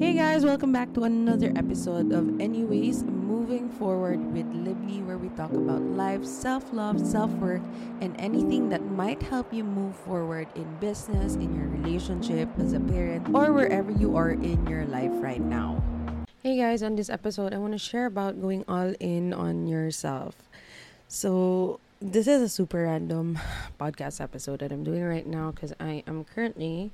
Hey guys, welcome back to another episode of Anyways Moving Forward with Libby, where we talk about life, self love, self work, and anything that might help you move forward in business, in your relationship, as a parent, or wherever you are in your life right now. Hey guys, on this episode, I want to share about going all in on yourself. So, this is a super random podcast episode that I'm doing right now because I am currently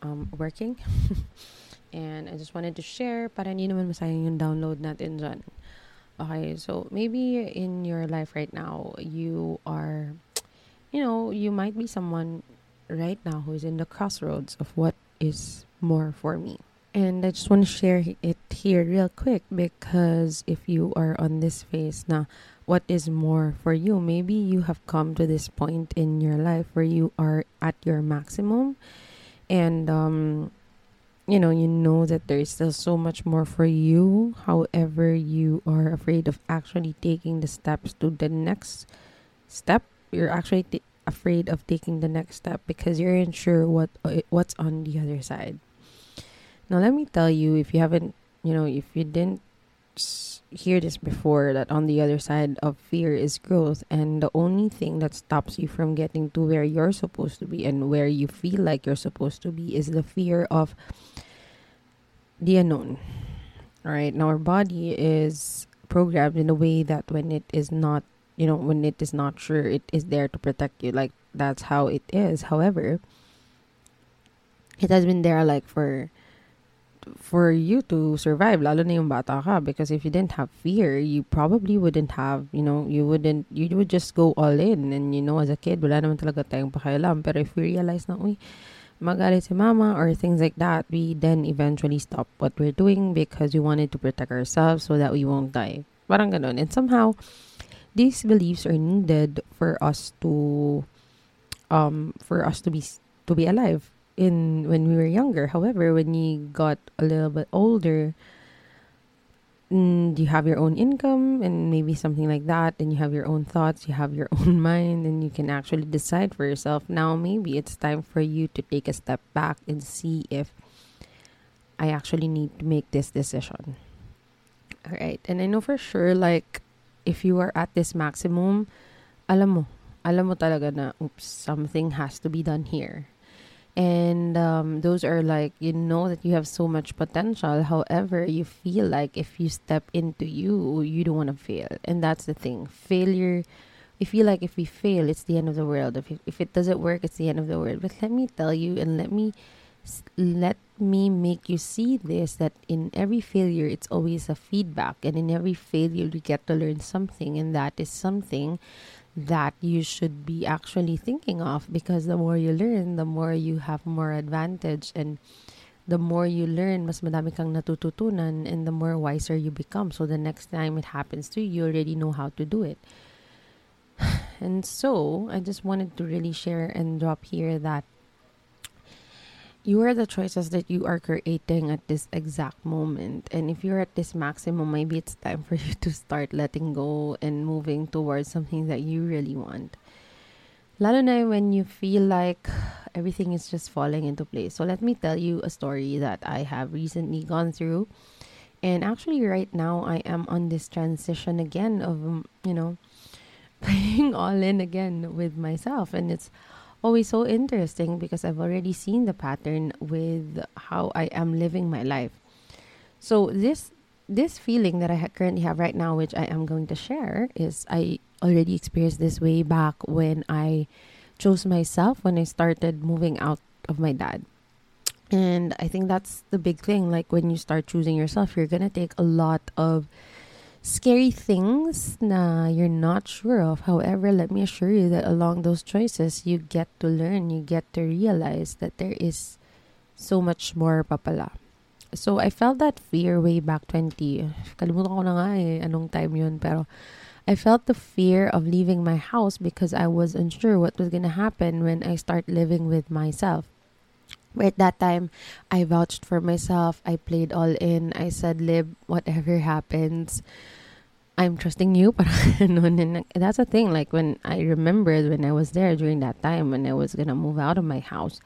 um, working. and I just wanted to share para hindi naman masayang yung download natin dyan. Okay, so maybe in your life right now, you are, you know, you might be someone right now who is in the crossroads of what is more for me. And I just want to share it here real quick because if you are on this phase now, what is more for you? Maybe you have come to this point in your life where you are at your maximum and um you know you know that there is still so much more for you. However you are afraid of actually taking the steps to the next step. You're actually t- afraid of taking the next step because you're unsure what uh, what's on the other side. Now let me tell you if you haven't you know if you didn't hear this before that on the other side of fear is growth and the only thing that stops you from getting to where you're supposed to be and where you feel like you're supposed to be is the fear of the unknown all right? Now our body is programmed in a way that when it is not you know when it is not sure it is there to protect you. Like that's how it is. However it has been there like for for you to survive, lalo na yung bata ka. Because if you didn't have fear, you probably wouldn't have, you know, you wouldn't, you would just go all in. And, you know, as a kid, wala naman talaga tayong pakialam. Pero if we realize na, uy, magalit si mama or things like that, we then eventually stop what we're doing because we wanted to protect ourselves so that we won't die. Parang ganun. And somehow, these beliefs are needed for us to, um, for us to be, to be alive in when we were younger. However, when you got a little bit older, mm, and you have your own income and maybe something like that, and you have your own thoughts, you have your own mind, and you can actually decide for yourself. Now, maybe it's time for you to take a step back and see if I actually need to make this decision. All right, and I know for sure, like, if you are at this maximum, alam mo, alam mo talaga na, oops, something has to be done here and um, those are like you know that you have so much potential. However you feel like if you step into you you don't want to fail. And that's the thing. Failure we feel like if we fail it's the end of the world. If, if it doesn't work it's the end of the world. But let me tell you and let me let me make you see this that in every failure it's always a feedback. And in every failure you get to learn something. And that is something that you should be actually thinking of because the more you learn, the more you have more advantage and the more you learn, mas madami kang natututunan and the more wiser you become. So the next time it happens to you, you already know how to do it. And so I just wanted to really share and drop here that you are the choices that you are creating at this exact moment. And if you're at this maximum, maybe it's time for you to start letting go and moving towards something that you really want. Lalo na when you feel like everything is just falling into place. So let me tell you a story that I have recently gone through. And actually, right now, I am on this transition again of, you know, playing all in again with myself. And it's always so interesting because I've already seen the pattern with how I am living my life. So this this feeling that I ha- currently have right now, which I am going to share, is I already experienced this way back when I chose myself when I started moving out of my dad. And I think that's the big thing. Like when you start choosing yourself, you're gonna take a lot of scary things na you're not sure of. However, let me assure you that along those choices, you get to learn, you get to realize that there is so much more papala. So, I felt that fear way back 20. Kalimutan ko na nga eh, anong time yun. Pero, I felt the fear of leaving my house because I was unsure what was gonna happen when I start living with myself. But at that time, I vouched for myself. I played all in. I said, Lib, whatever happens, I'm trusting you. and that's the thing. Like when I remembered when I was there during that time when I was gonna move out of my house,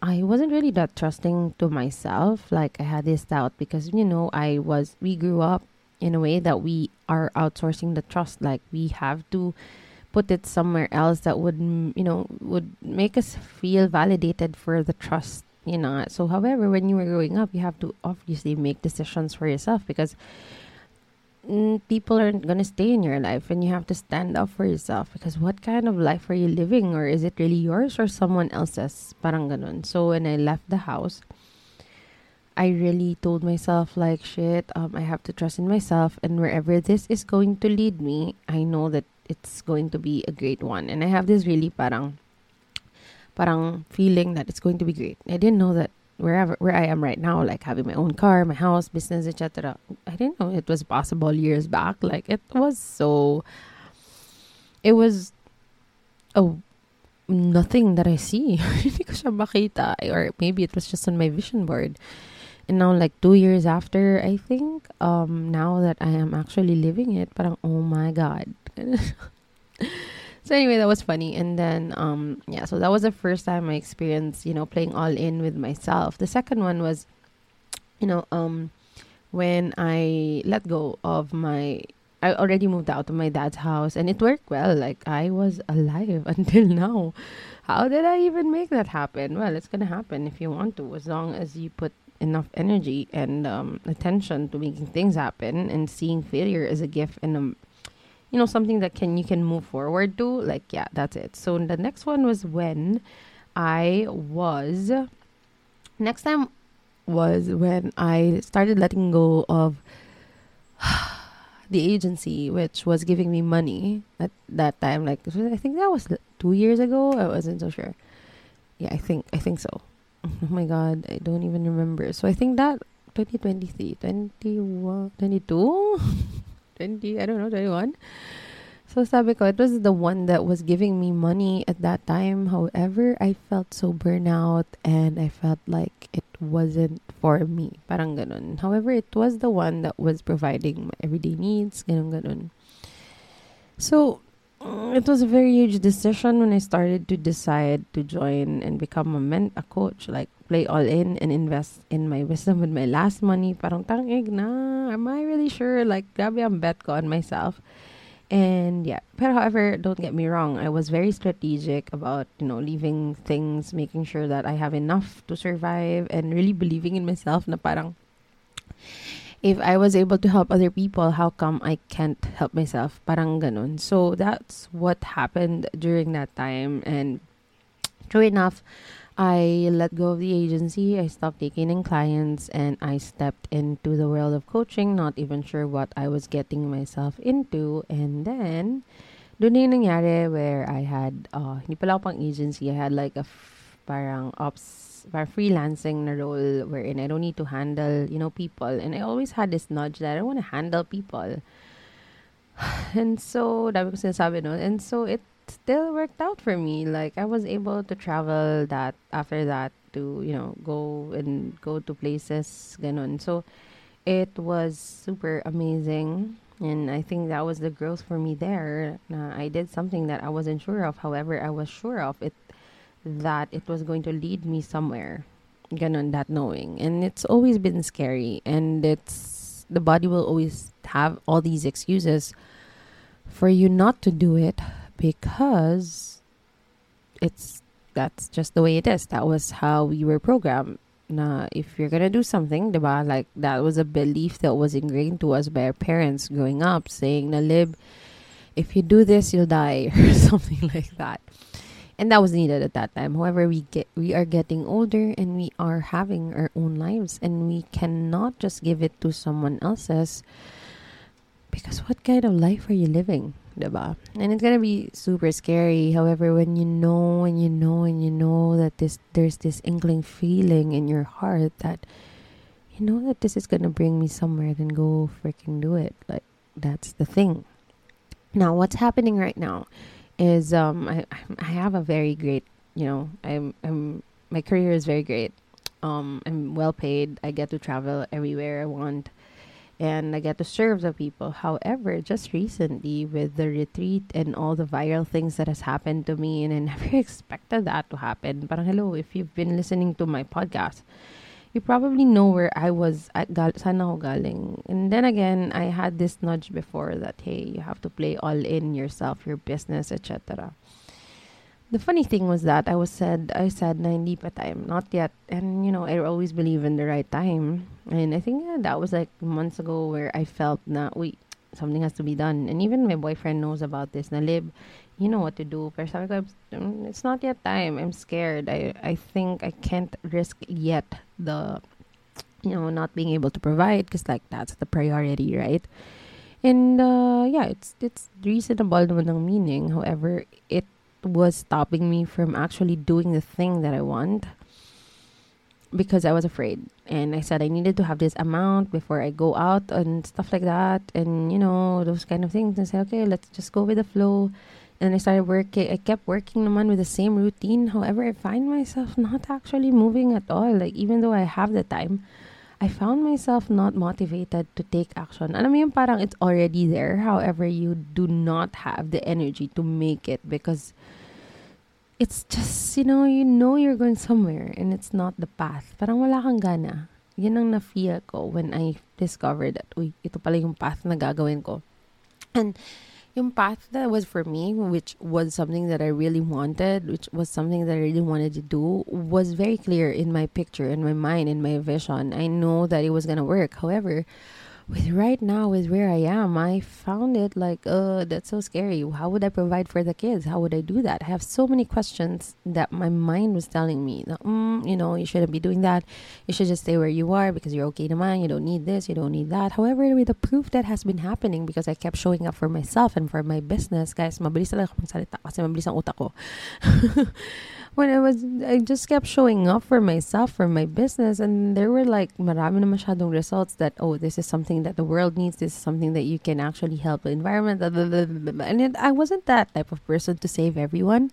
I wasn't really that trusting to myself. Like I had this doubt because you know I was we grew up in a way that we are outsourcing the trust. Like we have to put it somewhere else that would you know would make us feel validated for the trust. You know. So however, when you were growing up, you have to obviously make decisions for yourself because mm, people aren't gonna stay in your life and you have to stand up for yourself because what kind of life are you living or is it really yours or someone else's parang ganun so when I left the house I really told myself like shit um I have to trust in myself and wherever this is going to lead me I know that it's going to be a great one and I have this really parang parang feeling that it's going to be great I didn't know that wherever where I am right now, like having my own car, my house, business, etc. I didn't know it was possible years back. Like it was so. It was, a nothing that I see. or maybe it was just on my vision board. And now, like two years after, I think, um, now that I am actually living it, but oh my god. so anyway, that was funny. And then um yeah, so that was the first time I experienced, you know, playing all in with myself. The second one was you know, um when I let go of my I already moved out of my dad's house and it worked well. Like I was alive until now. How did I even make that happen? Well, it's gonna happen if you want to, as long as you put enough energy and um, attention to making things happen and seeing failure as a gift and a you know something that can you can move forward to like yeah that's it. So the next one was when i was next time was when i started letting go of the agency which was giving me money at that time. Like i think that was two years ago. I wasn't so sure. Yeah i think i think so oh my god i don't even remember so i think that 2023 21 22 20, I don't know, 21. So sabi ko, it was the one that was giving me money at that time. However, I felt so burnout and I felt like it wasn't for me. Parang ganun. However, it was the one that was providing my everyday needs. Ganun, ganun. So, Mm, it was a very huge decision when I started to decide to join and become a men a coach, like play all in and invest in my wisdom with my last money. Parang tangig na. Am I really sure? Like, grabe ang bet ko on myself. And yeah, but however, don't get me wrong. I was very strategic about, you know, leaving things, making sure that I have enough to survive and really believing in myself na parang if I was able to help other people, how come I can't help myself? Parang ganun. So that's what happened during that time. And true enough, I let go of the agency. I stopped taking in clients and I stepped into the world of coaching, not even sure what I was getting myself into. And then, doon yung nangyari where I had, uh, hindi pala pang agency. I had like a f- parang ops for freelancing role wherein I don't need to handle, you know, people. And I always had this nudge that I want to handle people. And so, dami ko sinasabi no? And so, it still worked out for me. Like, I was able to travel that, after that, to, you know, go and go to places, ganon. So, it was super amazing. And I think that was the growth for me there. Uh, I did something that I wasn't sure of. However, I was sure of it that it was going to lead me somewhere. Ganon, that knowing. And it's always been scary. And it's, the body will always have all these excuses for you not to do it because it's, that's just the way it is. That was how we were programmed. Now, if you're gonna do something, diba? Like that was a belief that was ingrained to us by our parents growing up, saying, "Na lib, if you do this, you'll die," or something like that and that was needed at that time. However we get we are getting older and we are having our own lives and we cannot just give it to someone else's because what kind of life are you living diba? and it's gonna be super scary. However when you know and you know and you know that this there's this inkling feeling in your heart that you know that this is gonna bring me somewhere then go freaking do it. Like that's the thing. Now what's happening right now is um I I have a very great you know I'm I'm my career is very great. Um, I'm well paid. I get to travel everywhere I want, and I get to serve the people. However, just recently with the retreat and all the viral things that has happened to me, and I never expected that to happen. But hello, if you've been listening to my podcast, you probably know where I was at gal saan ako galing. And then again, I had this nudge before that hey, you have to play all in yourself, your business, etc the funny thing was that I was said I said na hindi pa time, not yet. And you know, I always believe in the right time. And I think yeah, that was like months ago where I felt na wait, something has to be done. And even my boyfriend knows about this. Na lib, you know what to do. Mm, it's not yet time. I'm scared. I I think I can't risk yet the you know not being able to provide because like that's the priority, right? And uh, yeah, it's it's reasonable naman ng meaning. However, it was stopping me from actually doing the thing that I want because I was afraid. And I said I needed to have this amount before I go out and stuff like that. And, you know, those kind of things. And I said, okay, let's just go with the flow. And I started working, I kept working the naman with the same routine. However, I find myself not actually moving at all. Like, even though I have the time, I found myself not motivated to take action. Alam mo yung parang it's already there. However, you do not have the energy to make it because it's just, you know, you know you're going somewhere and it's not the path. Parang wala kang gana. Yan ang na-feel ko when I discovered that, uy, ito pala yung path na gagawin ko. And yung path that was for me, which was something that I really wanted, which was something that I really wanted to do, was very clear in my picture, in my mind, in my vision. I know that it was gonna work. However, with right now with where I am, I found it like, uh, that's so scary. How would I provide for the kids? How would I do that? I have so many questions that my mind was telling me, mm, you know, you shouldn't be doing that. You should just stay where you are because you're okay to mine You don't need this. You don't need that. However, with the proof that has been happening because I kept showing up for myself and for my business, guys, talaga utak ko. when I was, I just kept showing up for myself, for my business, and there were like marami na masyadong results that, oh, this is something that the world needs, this is something that you can actually help the environment, blah, blah, blah, and it, I wasn't that type of person to save everyone.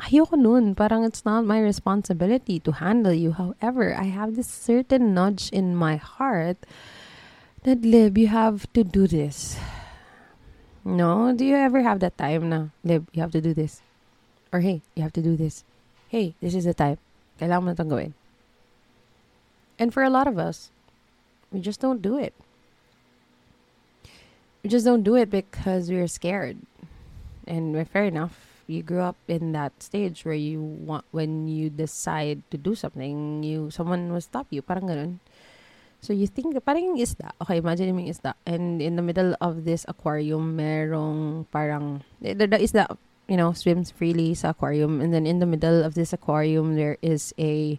Ayoko nun. Parang it's not my responsibility to handle you. However, I have this certain nudge in my heart that, Lib, you have to do this. No? Do you ever have that time na, Lib, you have to do this? Or hey, you have to do this hey, this is the time. Kailangan mo na gawin. And for a lot of us, we just don't do it. We just don't do it because we're scared. And fair enough, you grew up in that stage where you want when you decide to do something, you someone will stop you, parang ganun. So you think parang isda. Okay, imagine yung isda. And in the middle of this aquarium, merong parang the, the isda you know, swims freely sa aquarium. And then in the middle of this aquarium, there is a,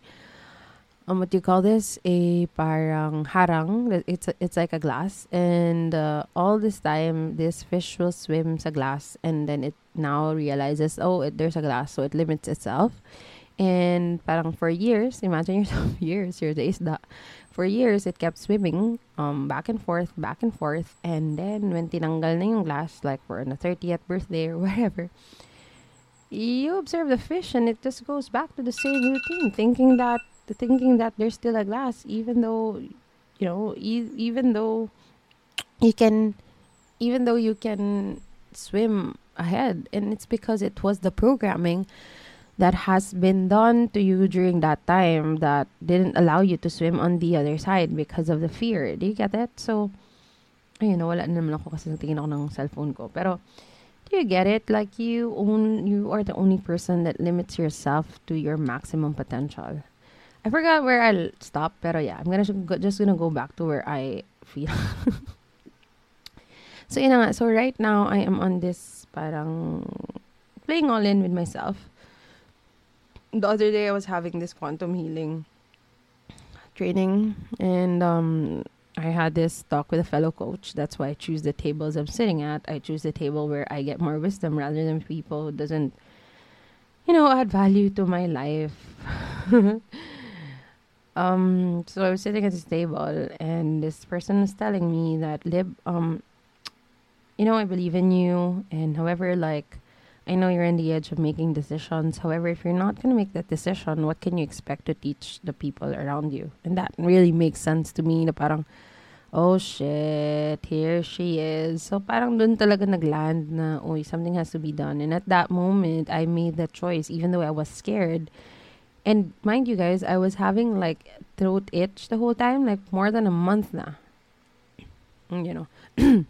um, what do you call this? A parang harang. It's a, it's like a glass. And uh, all this time, this fish will swim sa glass. And then it now realizes, oh, it, there's a glass. So it limits itself. And parang for years, imagine yourself years, you're the isda. For years, it kept swimming um, back and forth, back and forth. And then, when tinanggal na yung glass, like for the 30th birthday or whatever, you observe the fish and it just goes back to the same routine, thinking that thinking that there's still a glass, even though you know, e- even though you can, even though you can swim ahead, and it's because it was the programming that has been done to you during that time that didn't allow you to swim on the other side because of the fear. Do you get it? So, you ayun, wala naman ako kasi tingin ako ng cellphone ko. Pero, do you get it? Like you own, you are the only person that limits yourself to your maximum potential. I forgot where I stopped, pero yeah, I'm gonna go, just gonna go back to where I feel. so yun nga, so right now I am on this parang playing all in with myself. The other day I was having this quantum healing training and um I had this talk with a fellow coach. That's why I choose the tables I'm sitting at. I choose the table where I get more wisdom rather than people who doesn't, you know, add value to my life. um, so I was sitting at this table, and this person was telling me that, Lib, um, you know, I believe in you, and however, like, I know you're on the edge of making decisions. However, if you're not going to make that decision, what can you expect to teach the people around you? And that really makes sense to me. Na parang, oh shit, here she is. So parang dun talaga nagland na, oy, something has to be done. And at that moment, I made that choice, even though I was scared. And mind you guys, I was having like throat itch the whole time, like more than a month na. You know,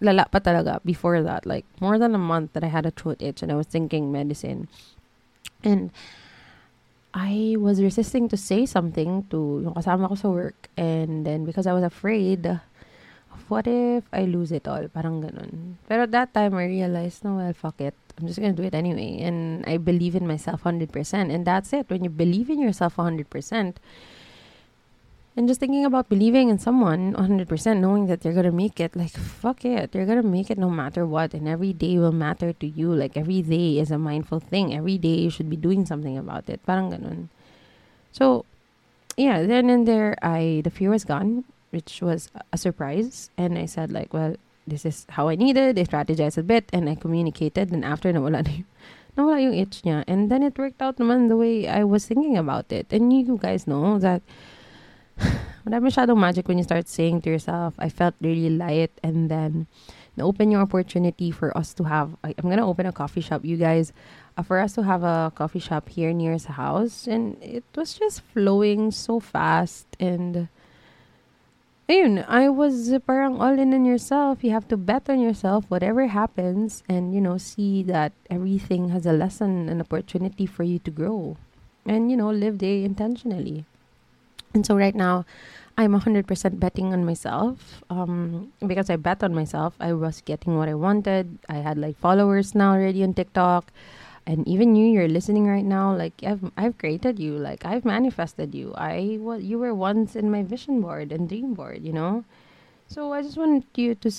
lala pa talaga before that, like more than a month that I had a throat itch and I was thinking medicine. And I was resisting to say something to yung kasama ko sa work. And then because I was afraid of what if I lose it all? Parang ganun. Pero at that time, I realized, no, well, fuck it. I'm just gonna do it anyway. And I believe in myself 100%. And that's it. When you believe in yourself 100%, and just thinking about believing in someone 100%, knowing that they're gonna make it, like, fuck it. They're gonna make it no matter what. And every day will matter to you. Like, every day is a mindful thing. Every day you should be doing something about it. Parang ganun. So, yeah, then and there, I, the fear was gone, which was a surprise. And I said, like, well, this is how I needed. I strategized a bit and I communicated. And after, nawala na yung, nawala yung itch niya. And then it worked out naman the way I was thinking about it. And you guys know that wala masyadong magic when you start saying to yourself, I felt really light. And then open your opportunity for us to have, I, am going to open a coffee shop, you guys, uh, for us to have a coffee shop here near the house. And it was just flowing so fast. And ayun, I was parang all in on yourself. You have to bet on yourself, whatever happens, and, you know, see that everything has a lesson, an opportunity for you to grow. And, you know, live day intentionally. And so right now, I'm 100% betting on myself. Um, because I bet on myself, I was getting what I wanted. I had like followers now already on TikTok. And even you, you're listening right now. Like I've, I've created you. Like I've manifested you. I was, you were once in my vision board and dream board. You know. So I just want you to.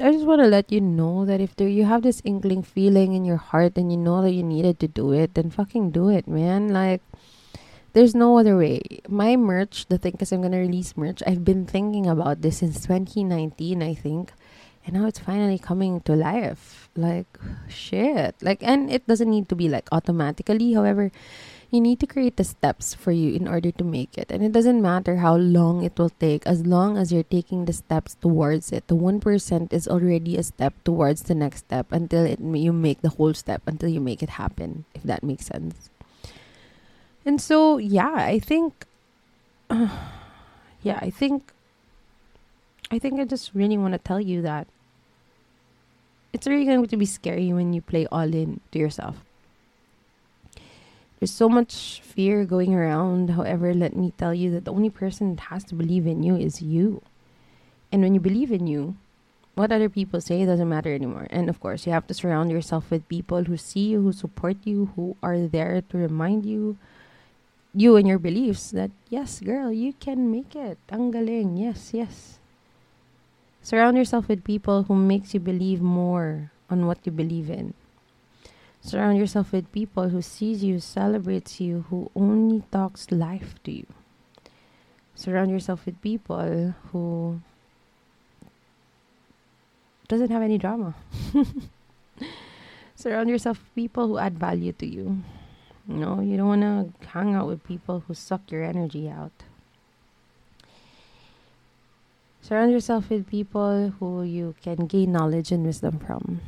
I just want to let you know that if there, you have this inkling feeling in your heart and you know that you needed to do it, then fucking do it, man. Like there's no other way. My merch, the thing is I'm gonna release merch. I've been thinking about this since 2019, I think, and now it's finally coming to life. Like shit. Like, and it doesn't need to be like automatically. However, you need to create the steps for you in order to make it, and it doesn't matter how long it will take. As long as you're taking the steps towards it, the one percent is already a step towards the next step until it you make the whole step until you make it happen. If that makes sense. And so, yeah, I think, uh, yeah, I think, I think I just really want to tell you that it's really going to be scary when you play all in to yourself. There's so much fear going around. However, let me tell you that the only person that has to believe in you is you. And when you believe in you, what other people say doesn't matter anymore. And of course, you have to surround yourself with people who see you, who support you, who are there to remind you you and your beliefs that yes, girl, you can make it. Ang galing. Yes, yes. Surround yourself with people who makes you believe more on what you believe in. Surround yourself with people who sees you, celebrates you, who only talks life to you. Surround yourself with people who doesn't have any drama. Surround yourself with people who add value to you. You you don't want to hang out with people who suck your energy out. Surround yourself with people who you can gain knowledge and wisdom from.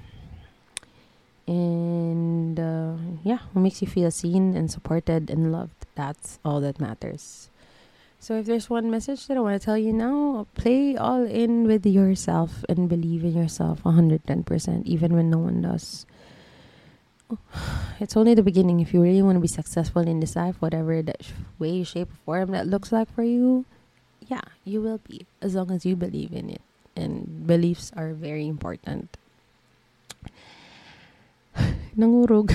And uh, yeah, who makes you feel seen and supported and loved. That's all that matters. So if there's one message that I want to tell you now, play all in with yourself and believe in yourself 110%, even when no one does it's only the beginning. If you really want to be successful in this life, whatever that way, shape, or form that looks like for you, yeah, you will be as long as you believe in it. And beliefs are very important. Nangurog.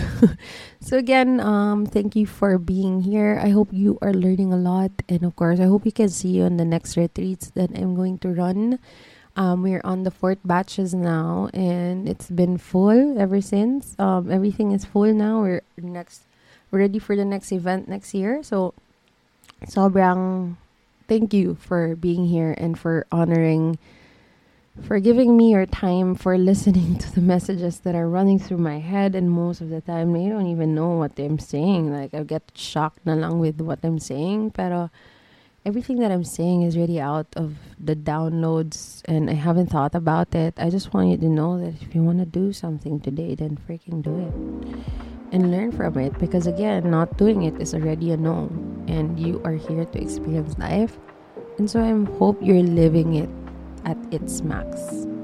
so again, um, thank you for being here. I hope you are learning a lot, and of course, I hope we can see you on the next retreats that I'm going to run. Um, we're on the fourth batches now, and it's been full ever since. Um, everything is full now. We're next, we're ready for the next event next year. So, sobrang thank you for being here and for honoring, for giving me your time, for listening to the messages that are running through my head. And most of the time, I don't even know what I'm saying. Like I get shocked na lang with what I'm saying, pero everything that I'm saying is really out of the downloads and I haven't thought about it. I just want you to know that if you want to do something today, then freaking do it. And learn from it because again, not doing it is already a no. And you are here to experience life. And so I hope you're living it at its max,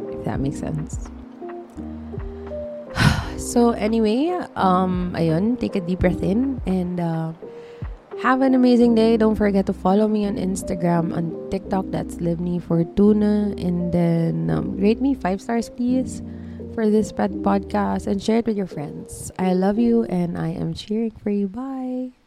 if that makes sense. so anyway, um ayun, take a deep breath in and uh have an amazing day. Don't forget to follow me on Instagram, on TikTok. That's Libni Fortuna. And then um, rate me five stars, please, for this pet podcast and share it with your friends. I love you and I am cheering for you. Bye.